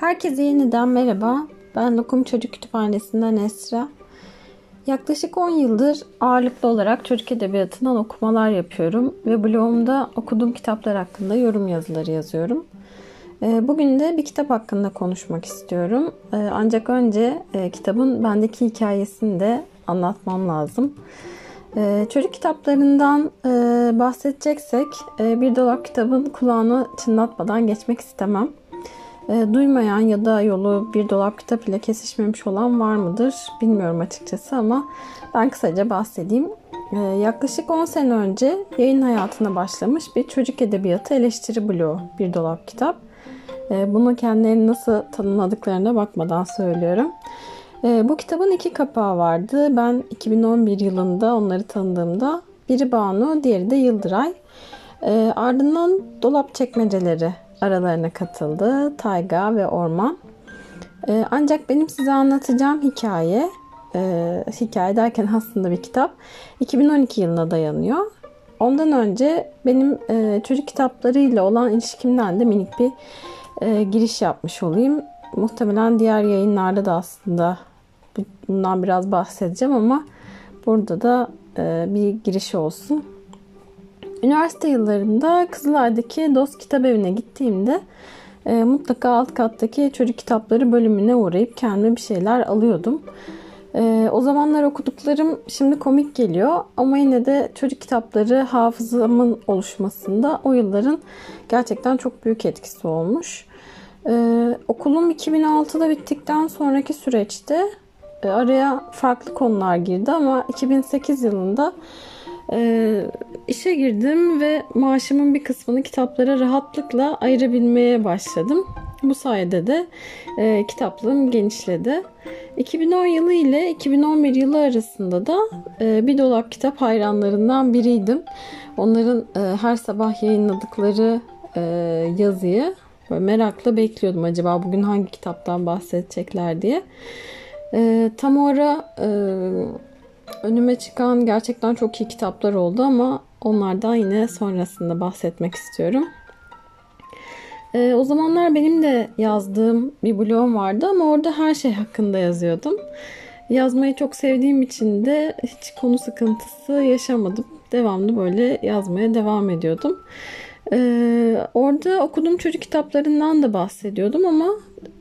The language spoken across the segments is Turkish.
Herkese yeniden merhaba. Ben Lokum Çocuk Kütüphanesi'nden Esra. Yaklaşık 10 yıldır ağırlıklı olarak çocuk edebiyatından okumalar yapıyorum ve blogumda okuduğum kitaplar hakkında yorum yazıları yazıyorum. Ee, bugün de bir kitap hakkında konuşmak istiyorum. Ee, ancak önce e, kitabın bendeki hikayesini de anlatmam lazım. Ee, çocuk kitaplarından e, bahsedeceksek e, bir dolap kitabın kulağını çınlatmadan geçmek istemem. Duymayan ya da yolu bir dolap kitap ile kesişmemiş olan var mıdır bilmiyorum açıkçası ama ben kısaca bahsedeyim. Yaklaşık 10 sene önce yayın hayatına başlamış bir çocuk edebiyatı eleştiri bloğu bir dolap kitap. Bunu kendilerini nasıl tanımladıklarına bakmadan söylüyorum. E, bu kitabın iki kapağı vardı. Ben 2011 yılında onları tanıdığımda biri Banu, diğeri de Yıldıray. E, ardından dolap çekmeceleri aralarına katıldı. Tayga ve Orman. E, ancak benim size anlatacağım hikaye, e, hikaye derken aslında bir kitap, 2012 yılına dayanıyor. Ondan önce benim e, çocuk kitaplarıyla olan ilişkimden de minik bir e, giriş yapmış olayım. Muhtemelen diğer yayınlarda da aslında bundan biraz bahsedeceğim ama burada da e, bir giriş olsun. Üniversite yıllarımda Kızılay'daki Dost Kitap Evi'ne gittiğimde e, mutlaka alt kattaki çocuk kitapları bölümüne uğrayıp kendime bir şeyler alıyordum. E, o zamanlar okuduklarım şimdi komik geliyor ama yine de çocuk kitapları hafızamın oluşmasında o yılların gerçekten çok büyük etkisi olmuş. Ee, okulum 2006'da bittikten sonraki süreçte e, araya farklı konular girdi ama 2008 yılında e, işe girdim ve maaşımın bir kısmını kitaplara rahatlıkla ayırabilmeye başladım. Bu sayede de e, kitaplığım genişledi. 2010 yılı ile 2011 yılı arasında da e, bir dolap kitap hayranlarından biriydim. Onların e, her sabah yayınladıkları e, yazıyı Böyle merakla bekliyordum acaba bugün hangi kitaptan bahsedecekler diye. E, tam o e, önüme çıkan gerçekten çok iyi kitaplar oldu ama onlardan yine sonrasında bahsetmek istiyorum. E, o zamanlar benim de yazdığım bir blogum vardı ama orada her şey hakkında yazıyordum. Yazmayı çok sevdiğim için de hiç konu sıkıntısı yaşamadım. Devamlı böyle yazmaya devam ediyordum. Ee, orada okuduğum çocuk kitaplarından da bahsediyordum ama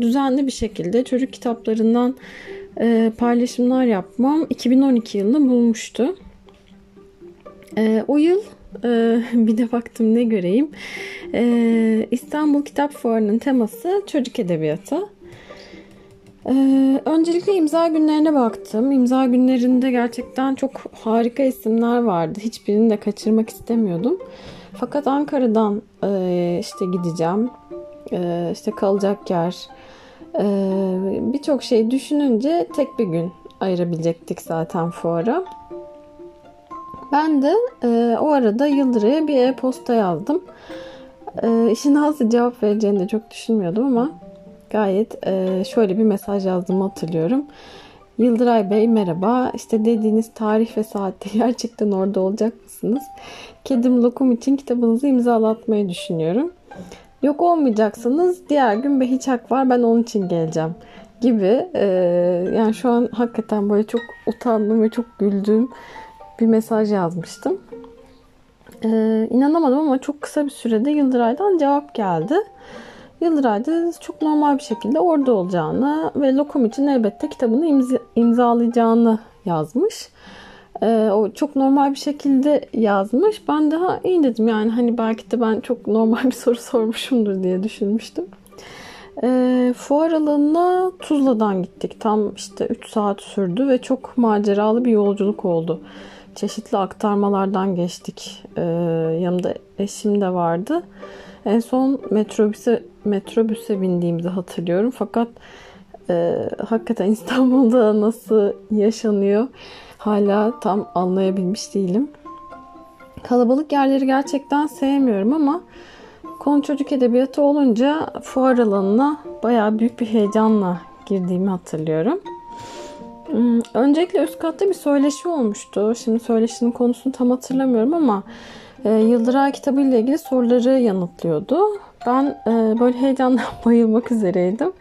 düzenli bir şekilde çocuk kitaplarından e, paylaşımlar yapmam 2012 yılını bulmuştu. E, o yıl e, bir de baktım ne göreyim. E, İstanbul Kitap Fuarı'nın teması çocuk edebiyatı. Ee, öncelikle imza günlerine baktım. İmza günlerinde gerçekten çok harika isimler vardı. Hiçbirini de kaçırmak istemiyordum. Fakat Ankara'dan e, işte gideceğim. E, işte kalacak yer. E, Birçok şey düşününce tek bir gün ayırabilecektik zaten fuara. Ben de e, o arada Yıldıray'a bir e-posta yazdım. E, işin nasıl cevap vereceğini de çok düşünmüyordum ama gayet e, şöyle bir mesaj yazdığımı hatırlıyorum. Yıldıray Bey merhaba. İşte dediğiniz tarih ve saatte gerçekten orada olacak mısınız? Kedim Lokum için kitabınızı imzalatmayı düşünüyorum. Yok olmayacaksanız diğer gün be hiç hak var ben onun için geleceğim gibi. Ee, yani şu an hakikaten böyle çok utandım ve çok güldüğüm bir mesaj yazmıştım. Ee, inanamadım ama çok kısa bir sürede Yıldıray'dan cevap geldi. Yıldıray çok normal bir şekilde orada olacağını ve Lokum için elbette kitabını imza, imzalayacağını yazmış. Ee, o çok normal bir şekilde yazmış. Ben daha iyi dedim yani hani belki de ben çok normal bir soru sormuşumdur diye düşünmüştüm. Ee, fuar alanına Tuzla'dan gittik. Tam işte 3 saat sürdü ve çok maceralı bir yolculuk oldu. Çeşitli aktarmalardan geçtik. Ee, yanımda eşim de vardı. En son metrobüse metrobüse bindiğimizi hatırlıyorum. Fakat e, hakikaten İstanbul'da nasıl yaşanıyor hala tam anlayabilmiş değilim. Kalabalık yerleri gerçekten sevmiyorum ama konu çocuk edebiyatı olunca fuar alanına bayağı büyük bir heyecanla girdiğimi hatırlıyorum. Hmm, öncelikle üst katta bir söyleşi olmuştu. Şimdi söyleşinin konusunu tam hatırlamıyorum ama e, Yıldıray kitabı ile ilgili soruları yanıtlıyordu. ben e, böyle heyecandan bayılmak üzereydim.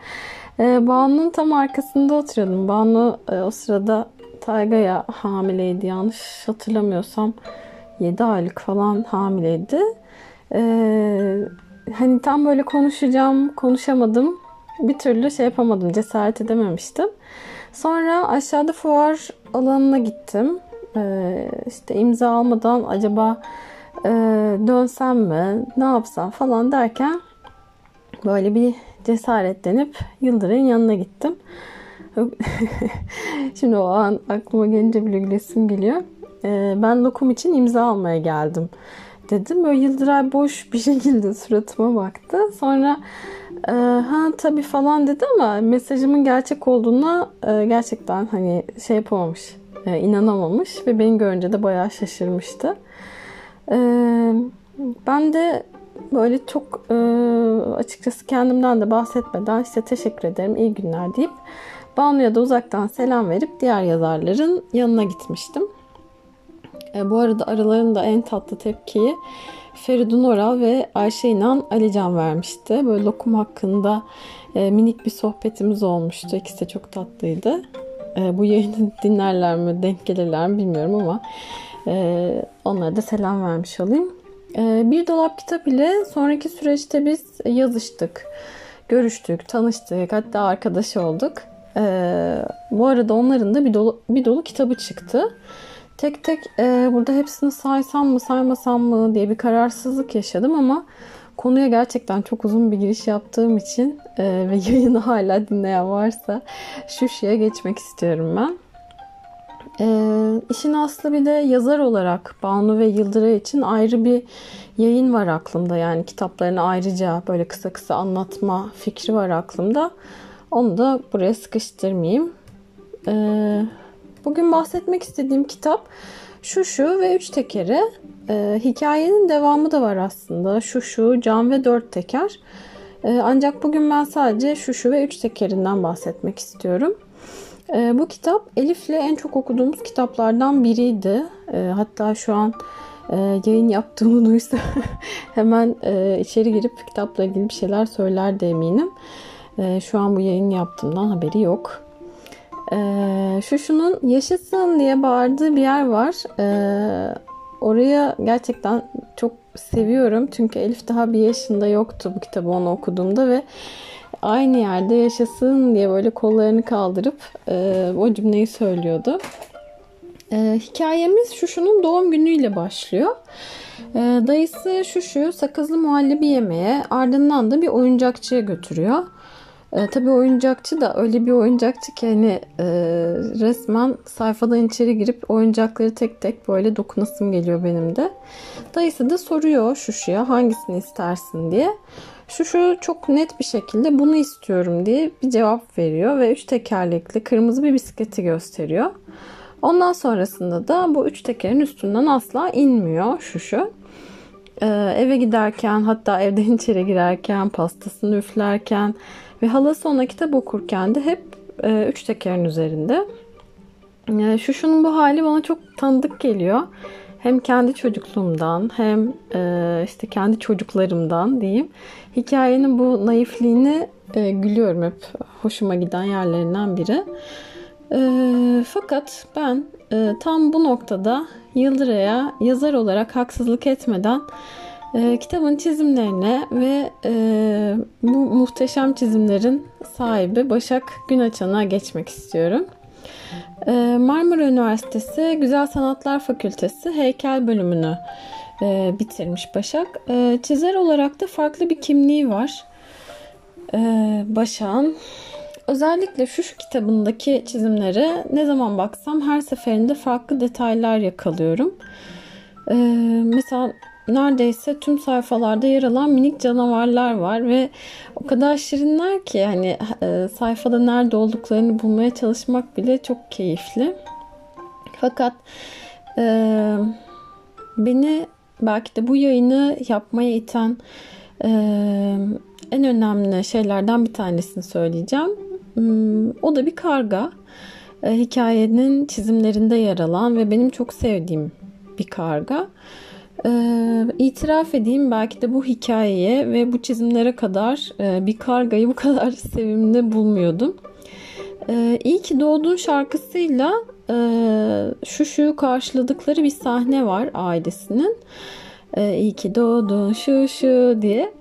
E, Banu'nun tam arkasında oturuyordum. Banu o sırada Tayga'ya hamileydi yanlış hatırlamıyorsam. 7 aylık falan hamileydi. Ee, hani tam böyle konuşacağım, konuşamadım. Bir türlü şey yapamadım, cesaret edememiştim. Sonra aşağıda fuar alanına gittim. Ee, işte imza almadan acaba e, dönsem mi, ne yapsam falan derken böyle bir cesaretlenip Yıldıray'ın yanına gittim. Şimdi o an aklıma gelince bile gülesim geliyor. Ee, ben lokum için imza almaya geldim dedim. Böyle Yıldıray boş bir şekilde suratıma baktı. Sonra e, ha tabii falan dedi ama mesajımın gerçek olduğuna e, gerçekten hani şey yapamamış, e, inanamamış ve beni görünce de bayağı şaşırmıştı. E, ben de böyle çok e, açıkçası kendimden de bahsetmeden işte teşekkür ederim, iyi günler deyip Banu'ya da uzaktan selam verip diğer yazarların yanına gitmiştim. E, bu arada aralarında en tatlı tepkiyi Feridun Oral ve Ayşe İnan Alican vermişti. Böyle lokum hakkında e, minik bir sohbetimiz olmuştu. İkisi de çok tatlıydı. E, bu yayını dinlerler mi, denk gelirler mi bilmiyorum ama e, onlara da selam vermiş olayım. E, bir dolap kitap ile sonraki süreçte biz yazıştık, görüştük, tanıştık, hatta arkadaş olduk. E, bu arada onların da bir dolu, bir dolu kitabı çıktı tek tek e, burada hepsini saysam mı saymasam mı diye bir kararsızlık yaşadım ama konuya gerçekten çok uzun bir giriş yaptığım için e, ve yayını hala dinleyen varsa şu şeye geçmek istiyorum ben. E, işin aslı bir de yazar olarak Banu ve Yıldıray için ayrı bir yayın var aklımda. Yani kitaplarını ayrıca böyle kısa kısa anlatma fikri var aklımda. Onu da buraya sıkıştırmayayım. Eee Bugün bahsetmek istediğim kitap Şu Şu ve Üç Tekeri. Ee, hikayenin devamı da var aslında. Şu Şu, Can ve Dört Teker. Ee, ancak bugün ben sadece Şu Şu ve Üç Tekerinden bahsetmek istiyorum. Ee, bu kitap Elif'le en çok okuduğumuz kitaplardan biriydi. Ee, hatta şu an e, yayın yaptığımı duysa hemen e, içeri girip kitapla ilgili bir şeyler söyler de eminim. E, şu an bu yayın yaptığımdan haberi yok. Ee, şu şunun yaşasın diye bağırdığı bir yer var. Ee, oraya gerçekten çok seviyorum. Çünkü Elif daha bir yaşında yoktu bu kitabı onu okuduğumda ve aynı yerde yaşasın diye böyle kollarını kaldırıp e, o cümleyi söylüyordu. E, hikayemiz Şuşu'nun doğum günüyle başlıyor. E, dayısı Şuşu sakızlı muhallebi yemeye ardından da bir oyuncakçıya götürüyor. E, tabii oyuncakçı da öyle bir oyuncakçı ki hani e, resmen sayfadan içeri girip oyuncakları tek tek böyle dokunasım geliyor benim de. Dayısı da soruyor Şuşu'ya hangisini istersin diye. Şuşu çok net bir şekilde bunu istiyorum diye bir cevap veriyor ve üç tekerlekli kırmızı bir bisikleti gösteriyor. Ondan sonrasında da bu üç tekerin üstünden asla inmiyor Şuşu. Ee, eve giderken hatta evden içeri girerken pastasını üflerken ve halası ona kitap okurken de hep e, üç tekerin üzerinde. E, şu bu hali bana çok tanıdık geliyor. Hem kendi çocukluğumdan hem e, işte kendi çocuklarımdan diyeyim. Hikayenin bu naifliğini e, gülüyorum hep. Hoşuma giden yerlerinden biri. E, fakat ben e, tam bu noktada Yıldıray'a yazar olarak haksızlık etmeden e, kitabın çizimlerine ve e, bu muhteşem çizimlerin sahibi Başak Günaçan'a geçmek istiyorum. E, Marmara Üniversitesi Güzel Sanatlar Fakültesi heykel bölümünü e, bitirmiş Başak. E, çizer olarak da farklı bir kimliği var. E, Başak'ın Özellikle şu, şu kitabındaki çizimleri ne zaman baksam her seferinde farklı detaylar yakalıyorum. Ee, mesela neredeyse tüm sayfalarda yer alan minik canavarlar var ve o kadar şirinler ki hani e, sayfada nerede olduklarını bulmaya çalışmak bile çok keyifli. Fakat e, beni belki de bu yayını yapmaya iten e, en önemli şeylerden bir tanesini söyleyeceğim. Hmm, o da bir karga. E, hikayenin çizimlerinde yer alan ve benim çok sevdiğim bir karga. Ee, itiraf edeyim belki de bu hikayeye ve bu çizimlere kadar e, bir kargayı bu kadar sevimli bulmuyordum. Ee, İyi ki doğdun şarkısıyla e, şu şu karşıladıkları bir sahne var ailesinin. Ee, İyi ki doğdun şu şu diye.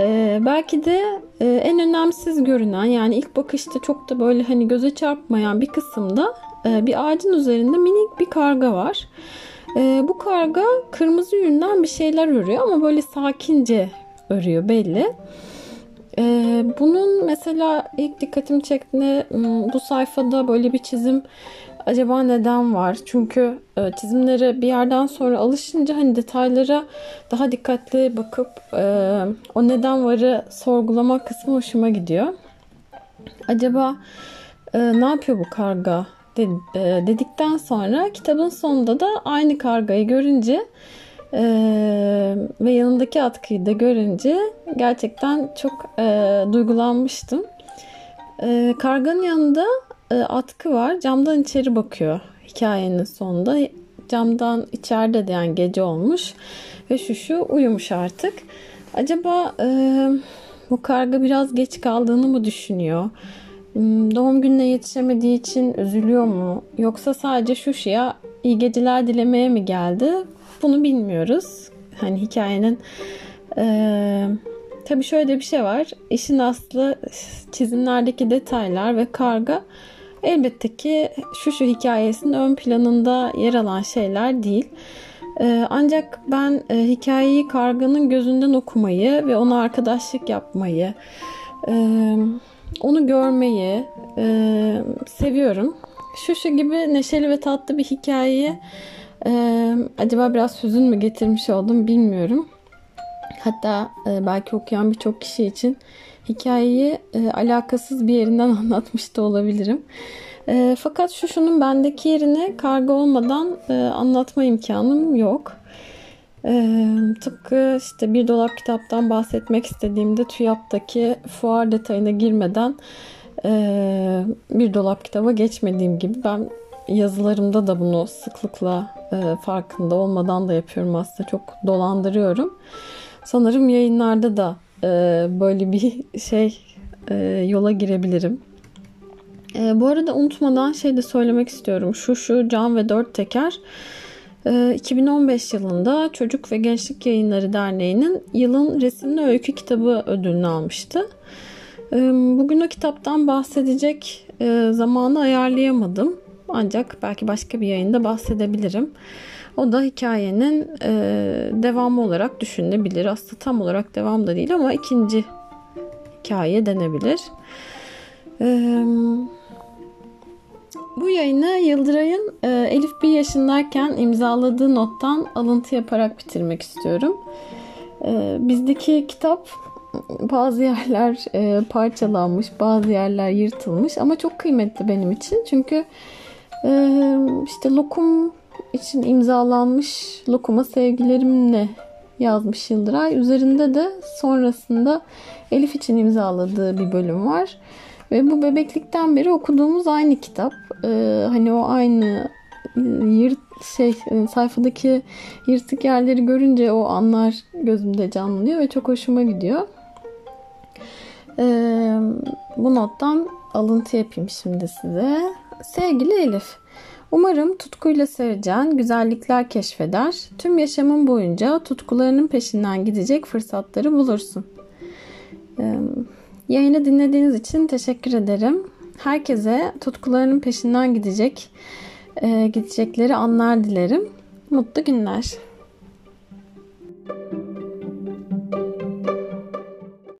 Ee, belki de e, en önemsiz görünen yani ilk bakışta çok da böyle hani göze çarpmayan bir kısımda e, bir ağacın üzerinde minik bir karga var. E, bu karga kırmızı yünden bir şeyler örüyor ama böyle sakince örüyor belli. E, bunun mesela ilk dikkatimi çektiğinde bu sayfada böyle bir çizim acaba neden var? Çünkü e, çizimlere bir yerden sonra alışınca hani detaylara daha dikkatli bakıp e, o neden varı sorgulamak kısmı hoşuma gidiyor. Acaba e, ne yapıyor bu karga e, dedikten sonra kitabın sonunda da aynı kargayı görünce e, ve yanındaki atkıyı da görünce gerçekten çok e, duygulanmıştım. E, karganın yanında e, atkı var. Camdan içeri bakıyor hikayenin sonunda. Camdan içeride de yani gece olmuş ve şu şu uyumuş artık. Acaba e, bu karga biraz geç kaldığını mı düşünüyor? Hmm, doğum gününe yetişemediği için üzülüyor mu? Yoksa sadece Şuşu'ya iyi geceler dilemeye mi geldi? Bunu bilmiyoruz. Hani hikayenin e, tabii şöyle bir şey var. İşin aslı çizimlerdeki detaylar ve karga elbette ki Şuşu hikayesinin ön planında yer alan şeyler değil. Ee, ancak ben e, hikayeyi karganın gözünden okumayı ve ona arkadaşlık yapmayı, e, onu görmeyi e, seviyorum. Şu şu gibi neşeli ve tatlı bir hikayeyi acaba biraz hüzün mü getirmiş oldum bilmiyorum. Hatta belki okuyan birçok kişi için hikayeyi e, alakasız bir yerinden anlatmış da olabilirim. E, fakat şu şunun bendeki yerini karga olmadan e, anlatma imkanım yok. Ee, tıpkı işte bir dolap kitaptan bahsetmek istediğimde TÜYAP'taki fuar detayına girmeden e, bir dolap kitaba geçmediğim gibi ben yazılarımda da bunu sıklıkla e, farkında olmadan da yapıyorum aslında çok dolandırıyorum. Sanırım yayınlarda da e, böyle bir şey e, yola girebilirim. E, bu arada unutmadan şey de söylemek istiyorum. Şu şu Can ve Dört Teker 2015 ee, yılında Çocuk ve Gençlik Yayınları Derneği'nin yılın resimli öykü kitabı ödülünü almıştı. Ee, bugün o kitaptan bahsedecek e, zamanı ayarlayamadım. Ancak belki başka bir yayında bahsedebilirim. O da hikayenin e, devamı olarak düşünülebilir. Aslında tam olarak devam da değil ama ikinci hikaye denebilir. Evet. Bu yayını Yıldıray'ın e, Elif bir yaşındayken imzaladığı nottan alıntı yaparak bitirmek istiyorum. E, bizdeki kitap bazı yerler e, parçalanmış, bazı yerler yırtılmış ama çok kıymetli benim için. Çünkü e, işte lokum için imzalanmış lokuma sevgilerimle yazmış Yıldıray. Üzerinde de sonrasında Elif için imzaladığı bir bölüm var. Ve bu bebeklikten beri okuduğumuz aynı kitap. Ee, hani o aynı e, yırt şey e, sayfadaki yırtık yerleri görünce o anlar gözümde canlanıyor ve çok hoşuma gidiyor. Ee, bu nottan alıntı yapayım şimdi size. Sevgili Elif, Umarım tutkuyla seveceğin güzellikler keşfeder. Tüm yaşamın boyunca tutkularının peşinden gidecek fırsatları bulursun. Yayını dinlediğiniz için teşekkür ederim. Herkese tutkularının peşinden gidecek, e, gidecekleri anlar dilerim. Mutlu günler.